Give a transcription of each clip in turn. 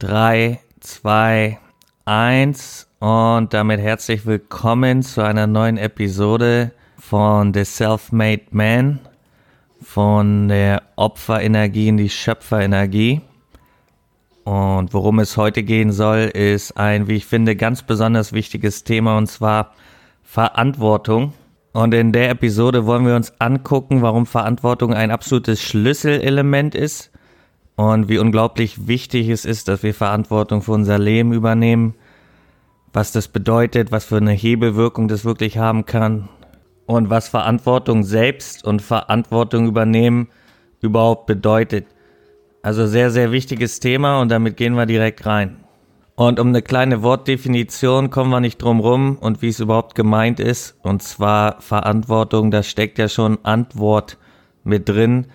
3, 2, 1 und damit herzlich willkommen zu einer neuen Episode von The Self-Made Man, von der Opferenergie in die Schöpferenergie. Und worum es heute gehen soll, ist ein, wie ich finde, ganz besonders wichtiges Thema und zwar Verantwortung. Und in der Episode wollen wir uns angucken, warum Verantwortung ein absolutes Schlüsselelement ist und wie unglaublich wichtig es ist, dass wir Verantwortung für unser Leben übernehmen, was das bedeutet, was für eine Hebelwirkung das wirklich haben kann und was Verantwortung selbst und Verantwortung übernehmen überhaupt bedeutet. Also sehr, sehr wichtiges Thema und damit gehen wir direkt rein. Und um eine kleine Wortdefinition kommen wir nicht drum rum und wie es überhaupt gemeint ist. Und zwar Verantwortung, da steckt ja schon Antwort mit drin.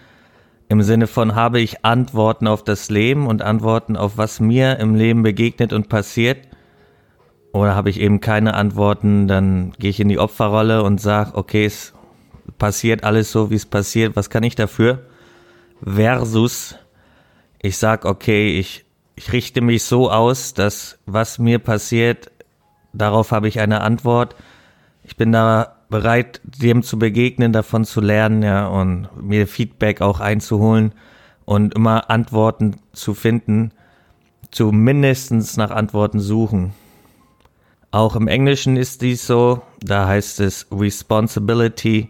Im Sinne von habe ich Antworten auf das Leben und Antworten auf was mir im Leben begegnet und passiert. Oder habe ich eben keine Antworten, dann gehe ich in die Opferrolle und sage, okay, es passiert alles so, wie es passiert, was kann ich dafür? Versus ich sage, okay, ich, ich richte mich so aus, dass was mir passiert, darauf habe ich eine Antwort. Ich bin da bereit, dem zu begegnen, davon zu lernen, ja, und mir Feedback auch einzuholen und immer Antworten zu finden, zumindest nach Antworten suchen. Auch im Englischen ist dies so, da heißt es Responsibility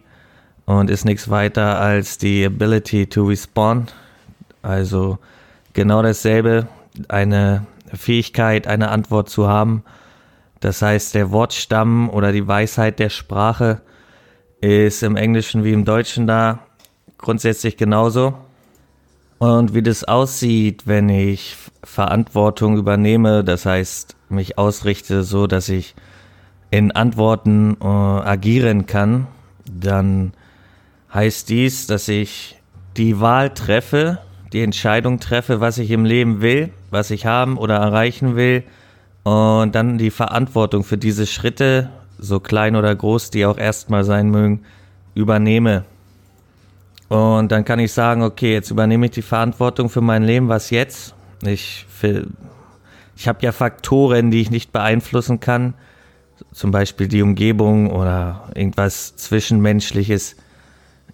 und ist nichts weiter als die Ability to respond, also genau dasselbe, eine Fähigkeit, eine Antwort zu haben das heißt, der Wortstamm oder die Weisheit der Sprache ist im Englischen wie im Deutschen da grundsätzlich genauso. Und wie das aussieht, wenn ich Verantwortung übernehme, das heißt, mich ausrichte so, dass ich in Antworten äh, agieren kann, dann heißt dies, dass ich die Wahl treffe, die Entscheidung treffe, was ich im Leben will, was ich haben oder erreichen will und dann die Verantwortung für diese Schritte, so klein oder groß die auch erstmal sein mögen, übernehme. Und dann kann ich sagen, okay, jetzt übernehme ich die Verantwortung für mein Leben, was jetzt? Ich, ich habe ja Faktoren, die ich nicht beeinflussen kann, zum Beispiel die Umgebung oder irgendwas Zwischenmenschliches,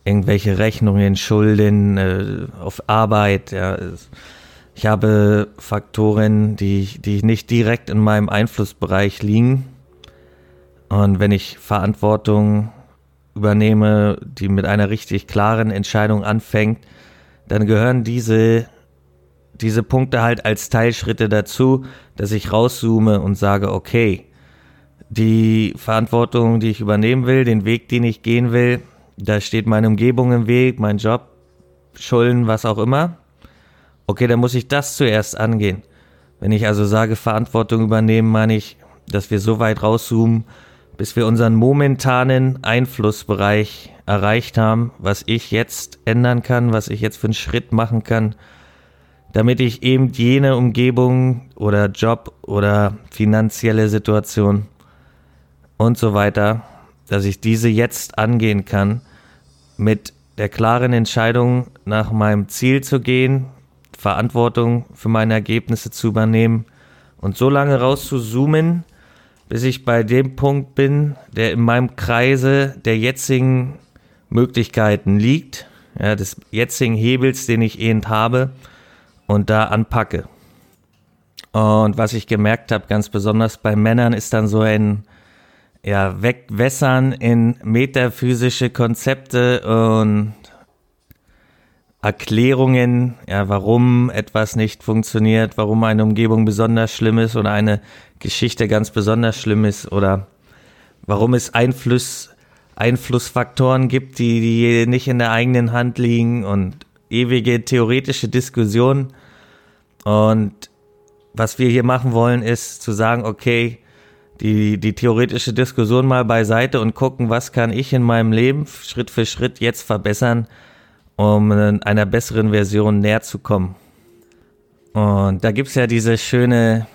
irgendwelche Rechnungen, Schulden äh, auf Arbeit, ja, ich habe Faktoren, die, die nicht direkt in meinem Einflussbereich liegen. Und wenn ich Verantwortung übernehme, die mit einer richtig klaren Entscheidung anfängt, dann gehören diese, diese Punkte halt als Teilschritte dazu, dass ich rauszoome und sage, okay, die Verantwortung, die ich übernehmen will, den Weg, den ich gehen will, da steht meine Umgebung im Weg, mein Job, Schulden, was auch immer. Okay, dann muss ich das zuerst angehen. Wenn ich also sage, Verantwortung übernehmen, meine ich, dass wir so weit rauszoomen, bis wir unseren momentanen Einflussbereich erreicht haben, was ich jetzt ändern kann, was ich jetzt für einen Schritt machen kann, damit ich eben jene Umgebung oder Job oder finanzielle Situation und so weiter, dass ich diese jetzt angehen kann, mit der klaren Entscheidung nach meinem Ziel zu gehen, Verantwortung für meine Ergebnisse zu übernehmen und so lange rauszuzoomen, bis ich bei dem Punkt bin, der in meinem Kreise der jetzigen Möglichkeiten liegt, ja, des jetzigen Hebels, den ich eben habe und da anpacke. Und was ich gemerkt habe, ganz besonders bei Männern, ist dann so ein ja, Wegwässern in metaphysische Konzepte und Erklärungen, ja, warum etwas nicht funktioniert, warum eine Umgebung besonders schlimm ist oder eine Geschichte ganz besonders schlimm ist oder warum es Einfluss, Einflussfaktoren gibt, die, die nicht in der eigenen Hand liegen und ewige theoretische Diskussionen. Und was wir hier machen wollen, ist zu sagen, okay, die, die theoretische Diskussion mal beiseite und gucken, was kann ich in meinem Leben Schritt für Schritt jetzt verbessern, um einer besseren Version näher zu kommen. Und da gibt's ja diese schöne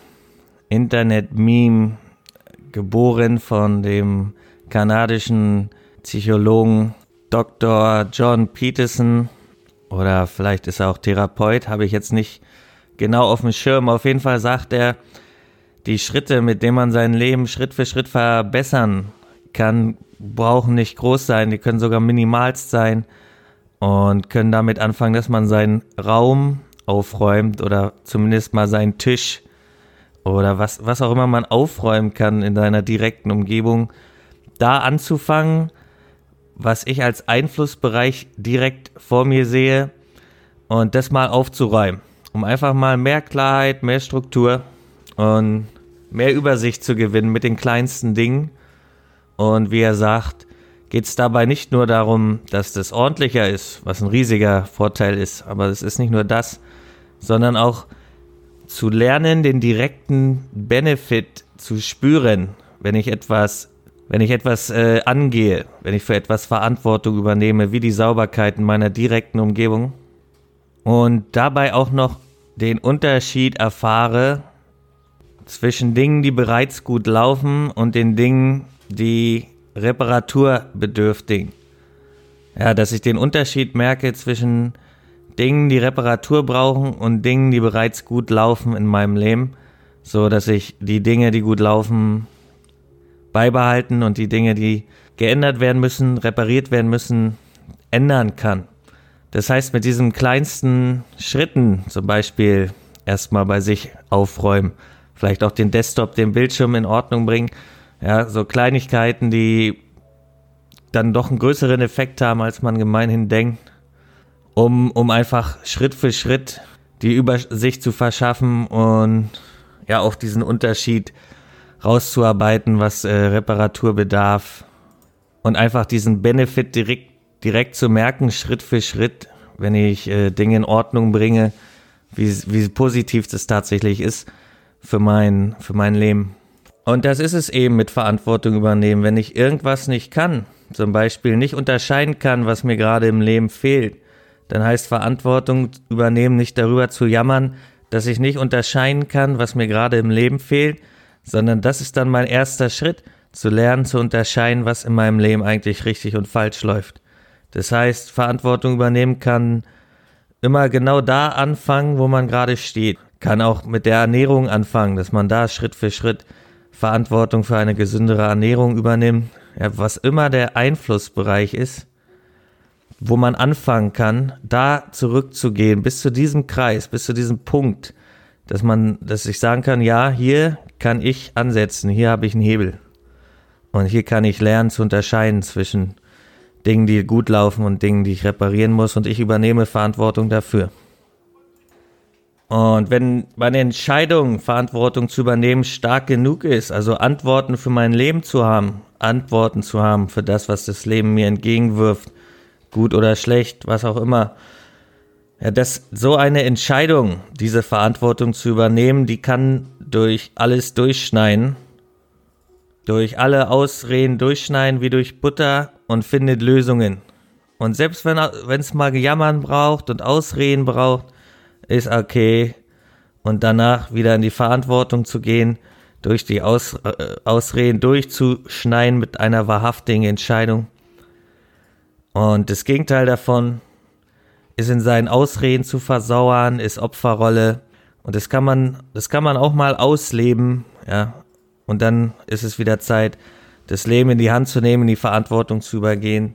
Internet-Meme, geboren von dem kanadischen Psychologen Dr. John Peterson oder vielleicht ist er auch Therapeut, habe ich jetzt nicht genau auf dem Schirm. Auf jeden Fall sagt er, die Schritte, mit denen man sein Leben Schritt für Schritt verbessern kann, brauchen nicht groß sein, die können sogar minimalst sein und können damit anfangen, dass man seinen Raum aufräumt oder zumindest mal seinen Tisch oder was, was auch immer man aufräumen kann in seiner direkten Umgebung, da anzufangen, was ich als Einflussbereich direkt vor mir sehe und das mal aufzuräumen, um einfach mal mehr Klarheit, mehr Struktur und mehr Übersicht zu gewinnen mit den kleinsten Dingen. Und wie er sagt, geht es dabei nicht nur darum, dass das ordentlicher ist, was ein riesiger Vorteil ist, aber es ist nicht nur das, sondern auch zu lernen, den direkten Benefit zu spüren, wenn ich etwas, wenn ich etwas äh, angehe, wenn ich für etwas Verantwortung übernehme, wie die Sauberkeit in meiner direkten Umgebung. Und dabei auch noch den Unterschied erfahre zwischen Dingen, die bereits gut laufen und den Dingen, die reparaturbedürftig. Ja, dass ich den Unterschied merke zwischen Dingen, die Reparatur brauchen und Dingen, die bereits gut laufen in meinem Leben, so dass ich die Dinge, die gut laufen, beibehalten und die Dinge, die geändert werden müssen, repariert werden müssen, ändern kann. Das heißt, mit diesen kleinsten Schritten, zum Beispiel erstmal bei sich aufräumen, vielleicht auch den Desktop, den Bildschirm in Ordnung bringen, ja, so Kleinigkeiten, die dann doch einen größeren Effekt haben, als man gemeinhin denkt, um, um einfach Schritt für Schritt die Übersicht zu verschaffen und ja auch diesen Unterschied rauszuarbeiten, was äh, Reparatur bedarf und einfach diesen Benefit direkt, direkt zu merken, Schritt für Schritt, wenn ich äh, Dinge in Ordnung bringe, wie, wie positiv das tatsächlich ist für mein, für mein Leben. Und das ist es eben mit Verantwortung übernehmen. Wenn ich irgendwas nicht kann, zum Beispiel nicht unterscheiden kann, was mir gerade im Leben fehlt, dann heißt Verantwortung übernehmen nicht darüber zu jammern, dass ich nicht unterscheiden kann, was mir gerade im Leben fehlt, sondern das ist dann mein erster Schritt, zu lernen zu unterscheiden, was in meinem Leben eigentlich richtig und falsch läuft. Das heißt, Verantwortung übernehmen kann immer genau da anfangen, wo man gerade steht. Kann auch mit der Ernährung anfangen, dass man da Schritt für Schritt Verantwortung für eine gesündere Ernährung übernimmt. Ja, was immer der Einflussbereich ist, wo man anfangen kann, da zurückzugehen, bis zu diesem Kreis, bis zu diesem Punkt, dass man, dass ich sagen kann, ja, hier kann ich ansetzen, hier habe ich einen Hebel. Und hier kann ich lernen zu unterscheiden zwischen Dingen, die gut laufen und Dingen, die ich reparieren muss und ich übernehme Verantwortung dafür. Und wenn meine Entscheidung, Verantwortung zu übernehmen, stark genug ist, also Antworten für mein Leben zu haben, Antworten zu haben für das, was das Leben mir entgegenwirft, gut oder schlecht, was auch immer. Ja, das, so eine Entscheidung, diese Verantwortung zu übernehmen, die kann durch alles durchschneiden, durch alle Ausreden durchschneiden wie durch Butter und findet Lösungen. Und selbst wenn es mal Gejammern braucht und Ausreden braucht, ist okay. Und danach wieder in die Verantwortung zu gehen, durch die Aus, äh, Ausreden durchzuschneiden mit einer wahrhaftigen Entscheidung. Und das Gegenteil davon ist in seinen Ausreden zu versauern, ist Opferrolle. Und das kann man, das kann man auch mal ausleben, ja. Und dann ist es wieder Zeit, das Leben in die Hand zu nehmen, in die Verantwortung zu übergehen.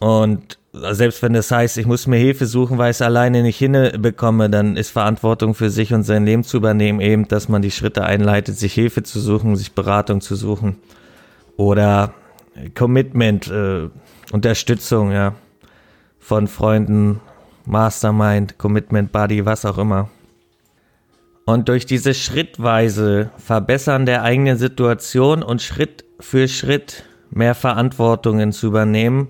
Und selbst wenn das heißt, ich muss mir Hilfe suchen, weil ich es alleine nicht hinbekomme, dann ist Verantwortung für sich und sein Leben zu übernehmen eben, dass man die Schritte einleitet, sich Hilfe zu suchen, sich Beratung zu suchen oder Commitment, äh, Unterstützung, ja, von Freunden, Mastermind, Commitment Buddy, was auch immer. Und durch diese schrittweise Verbessern der eigenen Situation und Schritt für Schritt mehr Verantwortungen zu übernehmen,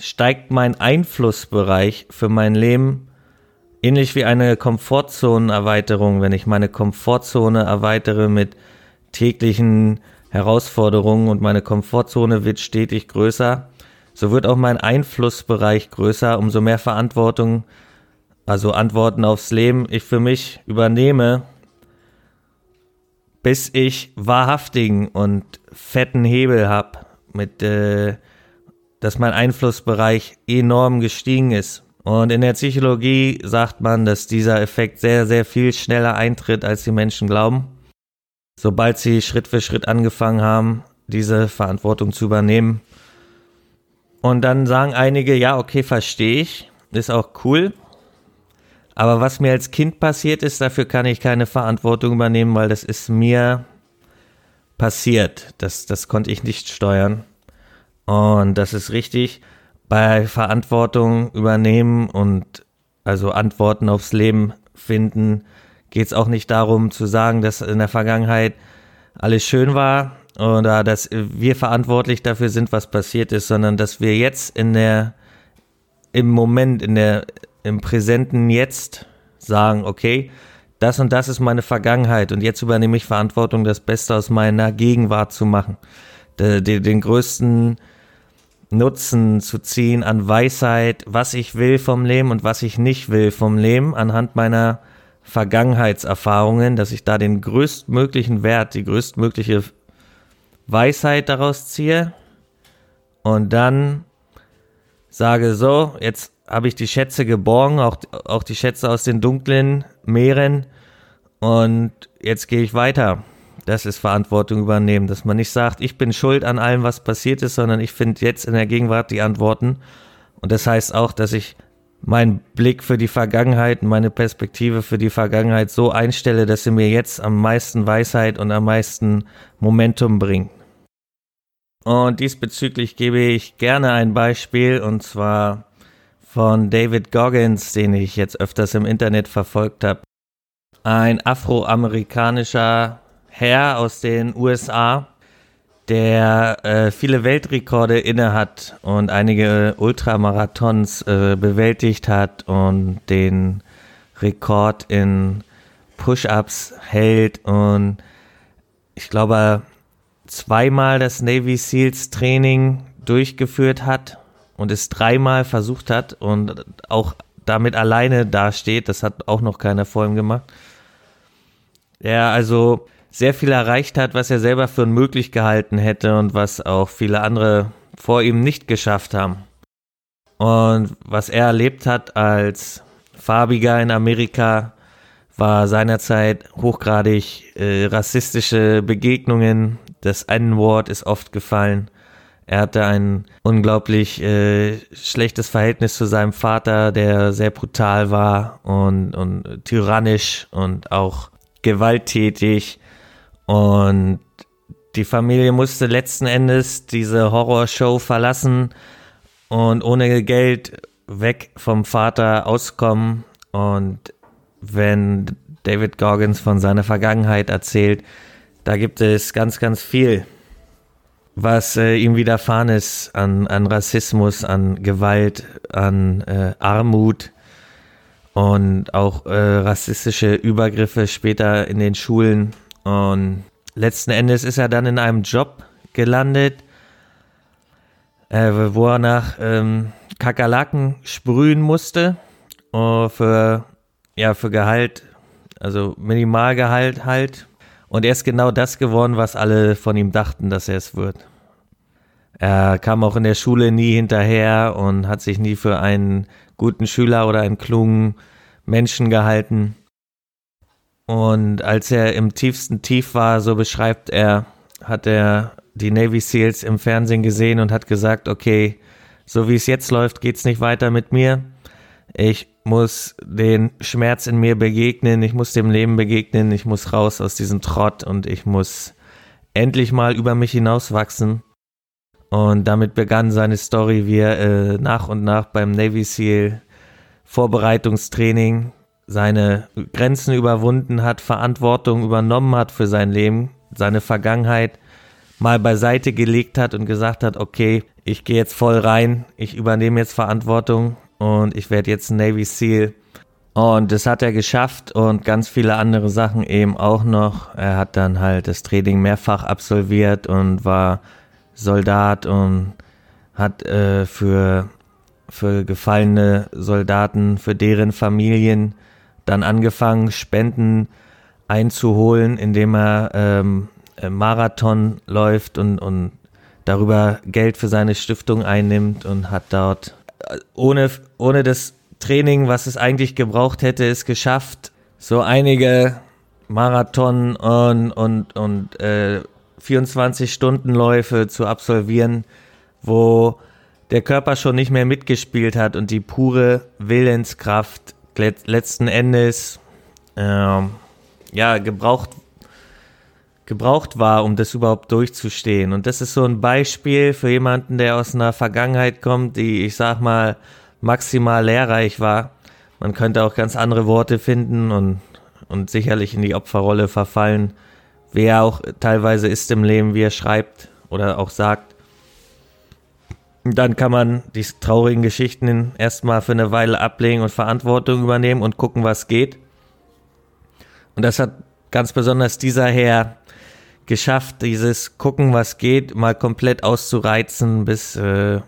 steigt mein Einflussbereich für mein Leben ähnlich wie eine Komfortzonenerweiterung, wenn ich meine Komfortzone erweitere mit täglichen Herausforderungen und meine Komfortzone wird stetig größer, so wird auch mein Einflussbereich größer, umso mehr Verantwortung, also Antworten aufs Leben ich für mich übernehme, bis ich wahrhaftigen und fetten Hebel habe, mit äh, dass mein Einflussbereich enorm gestiegen ist Und in der Psychologie sagt man, dass dieser Effekt sehr, sehr viel schneller eintritt, als die Menschen glauben. Sobald sie Schritt für Schritt angefangen haben, diese Verantwortung zu übernehmen. Und dann sagen einige, ja, okay, verstehe ich, ist auch cool. Aber was mir als Kind passiert ist, dafür kann ich keine Verantwortung übernehmen, weil das ist mir passiert. Das, das konnte ich nicht steuern. Und das ist richtig. Bei Verantwortung übernehmen und also Antworten aufs Leben finden, geht es auch nicht darum zu sagen, dass in der Vergangenheit alles schön war oder dass wir verantwortlich dafür sind, was passiert ist, sondern dass wir jetzt in der im Moment, in der im präsenten Jetzt sagen, okay, das und das ist meine Vergangenheit und jetzt übernehme ich Verantwortung, das Beste aus meiner Gegenwart zu machen. Den, den größten Nutzen zu ziehen an Weisheit, was ich will vom Leben und was ich nicht will vom Leben, anhand meiner Vergangenheitserfahrungen, dass ich da den größtmöglichen Wert, die größtmögliche Weisheit daraus ziehe und dann sage so, jetzt habe ich die Schätze geborgen, auch, auch die Schätze aus den dunklen Meeren und jetzt gehe ich weiter. Das ist Verantwortung übernehmen, dass man nicht sagt, ich bin schuld an allem, was passiert ist, sondern ich finde jetzt in der Gegenwart die Antworten. Und das heißt auch, dass ich meinen Blick für die Vergangenheit, meine Perspektive für die Vergangenheit so einstelle, dass sie mir jetzt am meisten Weisheit und am meisten Momentum bringt. Und diesbezüglich gebe ich gerne ein Beispiel und zwar von David Goggins, den ich jetzt öfters im Internet verfolgt habe. Ein afroamerikanischer Herr aus den USA, der äh, viele Weltrekorde inne hat und einige Ultramarathons äh, bewältigt hat und den Rekord in Push-ups hält und ich glaube zweimal das Navy Seals Training durchgeführt hat und es dreimal versucht hat und auch damit alleine dasteht, das hat auch noch keiner vor ihm gemacht. Er also sehr viel erreicht hat, was er selber für unmöglich gehalten hätte und was auch viele andere vor ihm nicht geschafft haben. Und was er erlebt hat als Farbiger in Amerika, war seinerzeit hochgradig äh, rassistische Begegnungen. Das N-Wort ist oft gefallen. Er hatte ein unglaublich äh, schlechtes Verhältnis zu seinem Vater, der sehr brutal war und, und tyrannisch und auch gewalttätig. Und die Familie musste letzten Endes diese Horrorshow verlassen und ohne Geld weg vom Vater auskommen. Und wenn David Goggins von seiner Vergangenheit erzählt, da gibt es ganz, ganz viel, was äh, ihm widerfahren ist an, an Rassismus, an Gewalt, an äh, Armut und auch äh, rassistische Übergriffe später in den Schulen. Und letzten Endes ist er dann in einem Job gelandet, äh, wo er nach ähm, Kakerlaken sprühen musste uh, für, ja, für Gehalt, also Minimalgehalt halt. Und er ist genau das geworden, was alle von ihm dachten, dass er es wird. Er kam auch in der Schule nie hinterher und hat sich nie für einen guten Schüler oder einen klugen Menschen gehalten. Und als er im tiefsten Tief war, so beschreibt er, hat er die Navy SEALs im Fernsehen gesehen und hat gesagt, okay, so wie es jetzt läuft, geht's nicht weiter mit mir. Ich muss den Schmerz in mir begegnen, ich muss dem Leben begegnen, ich muss raus aus diesem Trott und ich muss endlich mal über mich hinauswachsen. Und damit begann seine Story, wie er äh, nach und nach beim Navy SEAL Vorbereitungstraining seine Grenzen überwunden hat, Verantwortung übernommen hat für sein Leben, seine Vergangenheit mal beiseite gelegt hat und gesagt hat, okay, ich gehe jetzt voll rein, ich übernehme jetzt Verantwortung und ich werde jetzt Navy SEAL. Und das hat er geschafft und ganz viele andere Sachen eben auch noch. Er hat dann halt das Training mehrfach absolviert und war Soldat und hat äh, für, für gefallene Soldaten, für deren Familien dann angefangen, Spenden einzuholen, indem er ähm, Marathon läuft und, und darüber Geld für seine Stiftung einnimmt und hat dort, ohne, ohne das Training, was es eigentlich gebraucht hätte, es geschafft, so einige Marathon und, und, und äh, 24-Stunden-Läufe zu absolvieren, wo der Körper schon nicht mehr mitgespielt hat und die pure Willenskraft letzten Endes ähm, ja gebraucht gebraucht war, um das überhaupt durchzustehen. Und das ist so ein Beispiel für jemanden, der aus einer Vergangenheit kommt, die, ich sag mal, maximal lehrreich war. Man könnte auch ganz andere Worte finden und, und sicherlich in die Opferrolle verfallen, wer auch teilweise ist im Leben, wie er schreibt oder auch sagt. Dann kann man die traurigen Geschichten erstmal für eine Weile ablegen und Verantwortung übernehmen und gucken, was geht. Und das hat ganz besonders dieser Herr geschafft, dieses Gucken, was geht, mal komplett auszureizen, bis äh,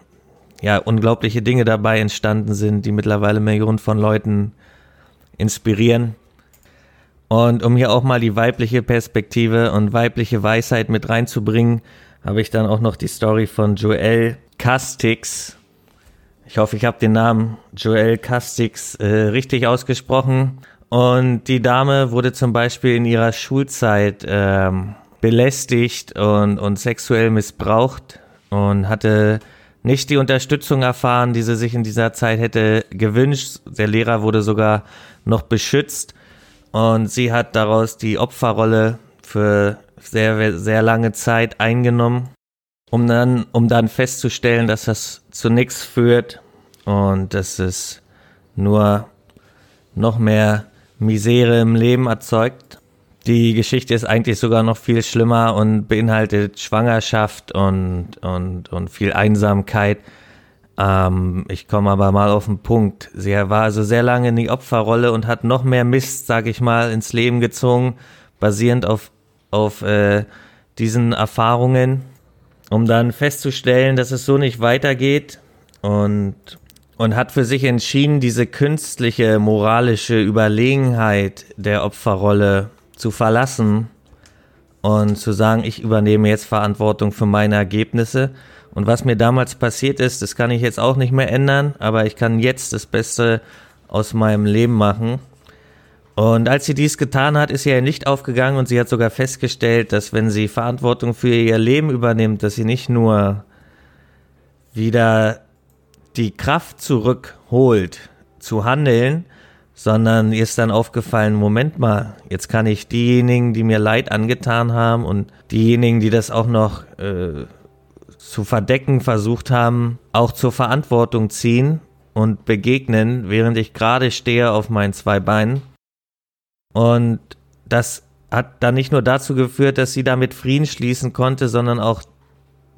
ja unglaubliche Dinge dabei entstanden sind, die mittlerweile Millionen von Leuten inspirieren. Und um hier auch mal die weibliche Perspektive und weibliche Weisheit mit reinzubringen, habe ich dann auch noch die Story von Joel Castix. Ich hoffe, ich habe den Namen Joel Castix äh, richtig ausgesprochen. Und die Dame wurde zum Beispiel in ihrer Schulzeit ähm, belästigt und, und sexuell missbraucht und hatte nicht die Unterstützung erfahren, die sie sich in dieser Zeit hätte gewünscht. Der Lehrer wurde sogar noch beschützt und sie hat daraus die Opferrolle für sehr, sehr lange Zeit eingenommen, um dann, um dann festzustellen, dass das zu nichts führt und dass es nur noch mehr Misere im Leben erzeugt. Die Geschichte ist eigentlich sogar noch viel schlimmer und beinhaltet Schwangerschaft und, und, und viel Einsamkeit. Ähm, ich komme aber mal auf den Punkt. Sie war also sehr lange in die Opferrolle und hat noch mehr Mist, sag ich mal, ins Leben gezogen, basierend auf, auf äh, diesen Erfahrungen, um dann festzustellen, dass es so nicht weitergeht und, und hat für sich entschieden, diese künstliche moralische Überlegenheit der Opferrolle zu verlassen und zu sagen, ich übernehme jetzt Verantwortung für meine Ergebnisse. Und was mir damals passiert ist, das kann ich jetzt auch nicht mehr ändern, aber ich kann jetzt das Beste aus meinem Leben machen. Und als sie dies getan hat, ist ihr Licht aufgegangen und sie hat sogar festgestellt, dass wenn sie Verantwortung für ihr Leben übernimmt, dass sie nicht nur wieder die Kraft zurückholt zu handeln, sondern ihr ist dann aufgefallen, Moment mal, jetzt kann ich diejenigen, die mir Leid angetan haben und diejenigen, die das auch noch äh, zu verdecken versucht haben, auch zur Verantwortung ziehen und begegnen, während ich gerade stehe auf meinen zwei Beinen. Und das hat dann nicht nur dazu geführt, dass sie damit Frieden schließen konnte, sondern auch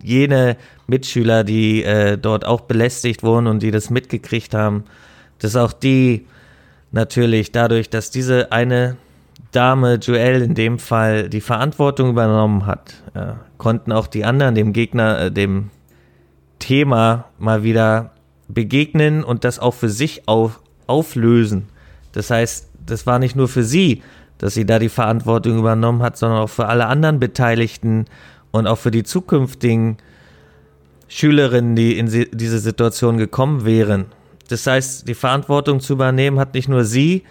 jene Mitschüler, die äh, dort auch belästigt wurden und die das mitgekriegt haben, dass auch die natürlich dadurch, dass diese eine Dame, Joel in dem Fall, die Verantwortung übernommen hat, ja, konnten auch die anderen dem Gegner, äh, dem Thema mal wieder begegnen und das auch für sich auf, auflösen. Das heißt, das war nicht nur für sie, dass sie da die Verantwortung übernommen hat, sondern auch für alle anderen Beteiligten und auch für die zukünftigen Schülerinnen, die in diese Situation gekommen wären. Das heißt, die Verantwortung zu übernehmen hat nicht nur sie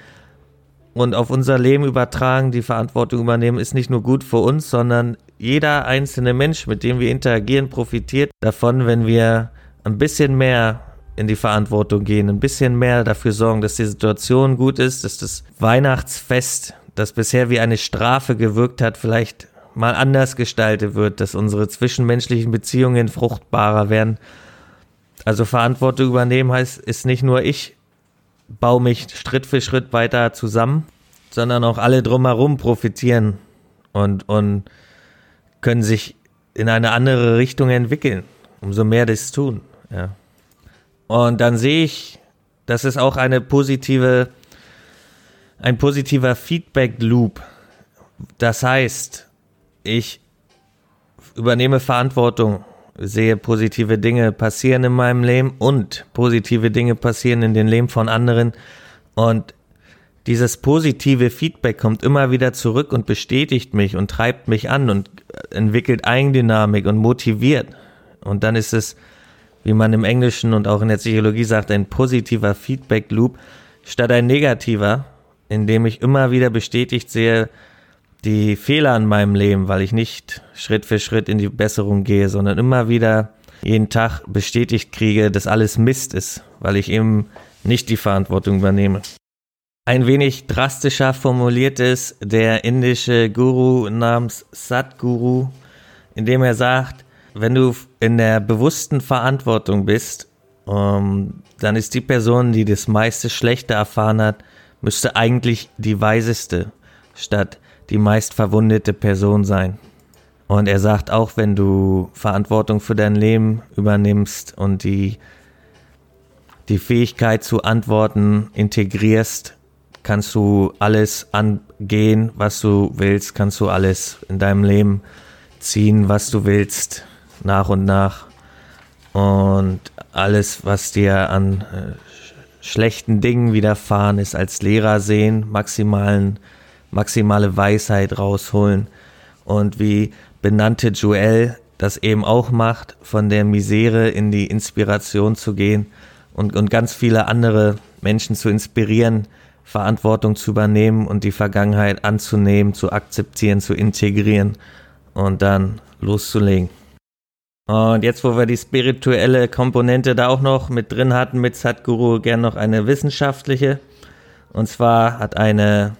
und auf unser Leben übertragen, die Verantwortung übernehmen ist nicht nur gut für uns, sondern jeder einzelne Mensch, mit dem wir interagieren, profitiert davon, wenn wir ein bisschen mehr in die Verantwortung gehen, ein bisschen mehr dafür sorgen, dass die Situation gut ist, dass das Weihnachtsfest, das bisher wie eine Strafe gewirkt hat, vielleicht mal anders gestaltet wird, dass unsere zwischenmenschlichen Beziehungen fruchtbarer werden also Verantwortung übernehmen heißt, ist nicht nur ich baue mich Schritt für Schritt weiter zusammen, sondern auch alle drumherum profitieren und, und können sich in eine andere Richtung entwickeln. Umso mehr das tun. Ja. Und dann sehe ich, das ist auch eine positive, ein positiver Feedback-Loop. Das heißt, ich übernehme Verantwortung sehe positive Dinge passieren in meinem Leben und positive Dinge passieren in den Leben von anderen. Und dieses positive Feedback kommt immer wieder zurück und bestätigt mich und treibt mich an und entwickelt Eigendynamik und motiviert. Und dann ist es wie man im Englischen und auch in der Psychologie sagt, ein positiver Feedback Loop statt ein negativer, in dem ich immer wieder bestätigt sehe, die Fehler in meinem Leben, weil ich nicht Schritt für Schritt in die Besserung gehe, sondern immer wieder jeden Tag bestätigt kriege, dass alles Mist ist, weil ich eben nicht die Verantwortung übernehme. Ein wenig drastischer formuliert ist der indische Guru namens Sadhguru, indem er sagt, wenn du in der bewussten Verantwortung bist, um, ähm, dann ist die Person, die das meiste Schlechte erfahren hat, müsste eigentlich die weiseste statt die meist verwundete Person sein. Und er sagt auch, wenn du Verantwortung für dein Leben übernimmst und die, die Fähigkeit zu antworten integrierst, kannst du alles angehen, was du willst, kannst du alles in deinem Leben ziehen, was du willst, nach und nach. Und alles, was dir an äh, schlechten Dingen widerfahren ist, als Lehrer sehen, maximalen, maximale Weisheit rausholen. Und wie benannte Joel das eben auch macht, von der Misere in die Inspiration zu gehen und, und ganz viele andere Menschen zu inspirieren, Verantwortung zu übernehmen und die Vergangenheit anzunehmen, zu akzeptieren, zu integrieren und dann loszulegen. Und jetzt, wo wir die spirituelle Komponente da auch noch mit drin hatten, mit Sadhguru gern noch eine wissenschaftliche. Und zwar hat eine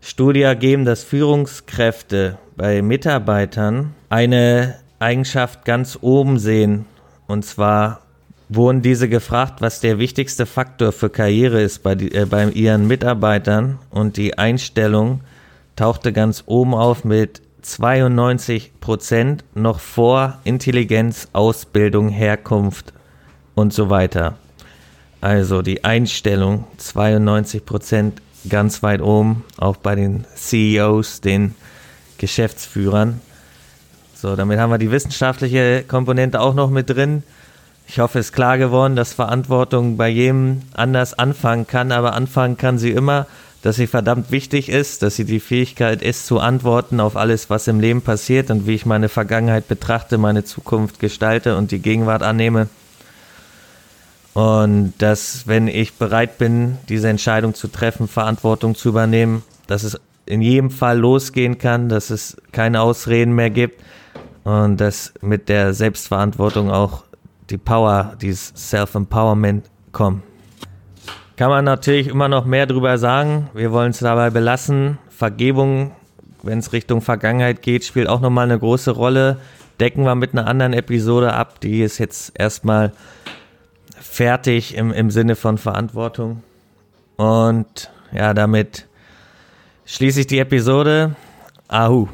Studie ergeben, dass Führungskräfte bei Mitarbeitern eine Eigenschaft ganz oben sehen. Und zwar wurden diese gefragt, was der wichtigste Faktor für Karriere ist bei, die, äh, bei ihren Mitarbeitern. Und die Einstellung tauchte ganz oben auf mit 92 Prozent noch vor Intelligenz, Ausbildung, Herkunft und so weiter. Also die Einstellung 92 Prozent ganz weit oben, auch bei den CEOs, den Geschäftsführern. So, damit haben wir die wissenschaftliche Komponente auch noch mit drin. Ich hoffe, es ist klar geworden, dass Verantwortung bei jedem anders anfangen kann, aber anfangen kann sie immer, dass sie verdammt wichtig ist, dass sie die Fähigkeit ist, zu antworten auf alles, was im Leben passiert und wie ich meine Vergangenheit betrachte, meine Zukunft gestalte und die Gegenwart annehme. Und dass, wenn ich bereit bin, diese Entscheidung zu treffen, Verantwortung zu übernehmen, dass es in jedem Fall losgehen kann, dass es keine Ausreden mehr gibt und dass mit der Selbstverantwortung auch die Power, dieses Self-Empowerment kommt. Kann man natürlich immer noch mehr drüber sagen. Wir wollen es dabei belassen. Vergebung, wenn es Richtung Vergangenheit geht, spielt auch nochmal eine große Rolle. Decken wir mit einer anderen Episode ab. Die ist jetzt erstmal fertig im, im Sinne von Verantwortung. Und ja, damit schließe ich die Episode. Ahu.